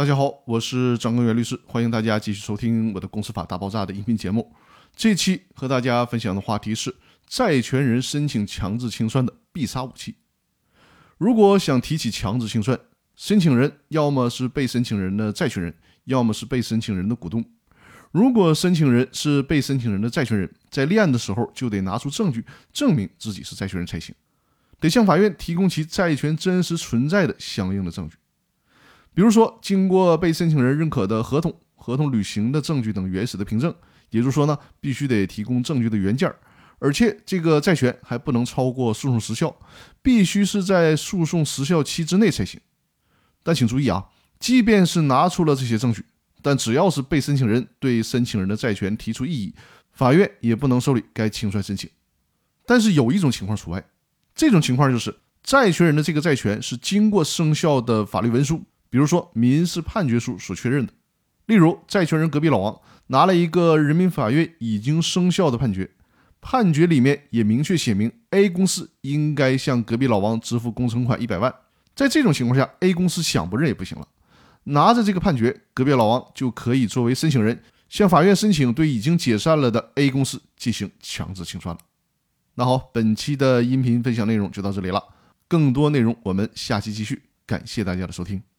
大家好，我是张根源律师，欢迎大家继续收听我的《公司法大爆炸》的音频节目。这期和大家分享的话题是债权人申请强制清算的必杀武器。如果想提起强制清算，申请人要么是被申请人的债权人，要么是被申请人的股东。如果申请人是被申请人的债权人，在立案的时候就得拿出证据证明自己是债权人才行，得向法院提供其债权真实存在的相应的证据。比如说，经过被申请人认可的合同、合同履行的证据等原始的凭证，也就是说呢，必须得提供证据的原件儿，而且这个债权还不能超过诉讼时效，必须是在诉讼时效期之内才行。但请注意啊，即便是拿出了这些证据，但只要是被申请人对申请人的债权提出异议，法院也不能受理该清算申请。但是有一种情况除外，这种情况就是债权人的这个债权是经过生效的法律文书。比如说民事判决书所确认的，例如债权人隔壁老王拿了一个人民法院已经生效的判决，判决里面也明确写明 A 公司应该向隔壁老王支付工程款一百万。在这种情况下，A 公司想不认也不行了，拿着这个判决，隔壁老王就可以作为申请人向法院申请对已经解散了的 A 公司进行强制清算了。那好，本期的音频分享内容就到这里了，更多内容我们下期继续，感谢大家的收听。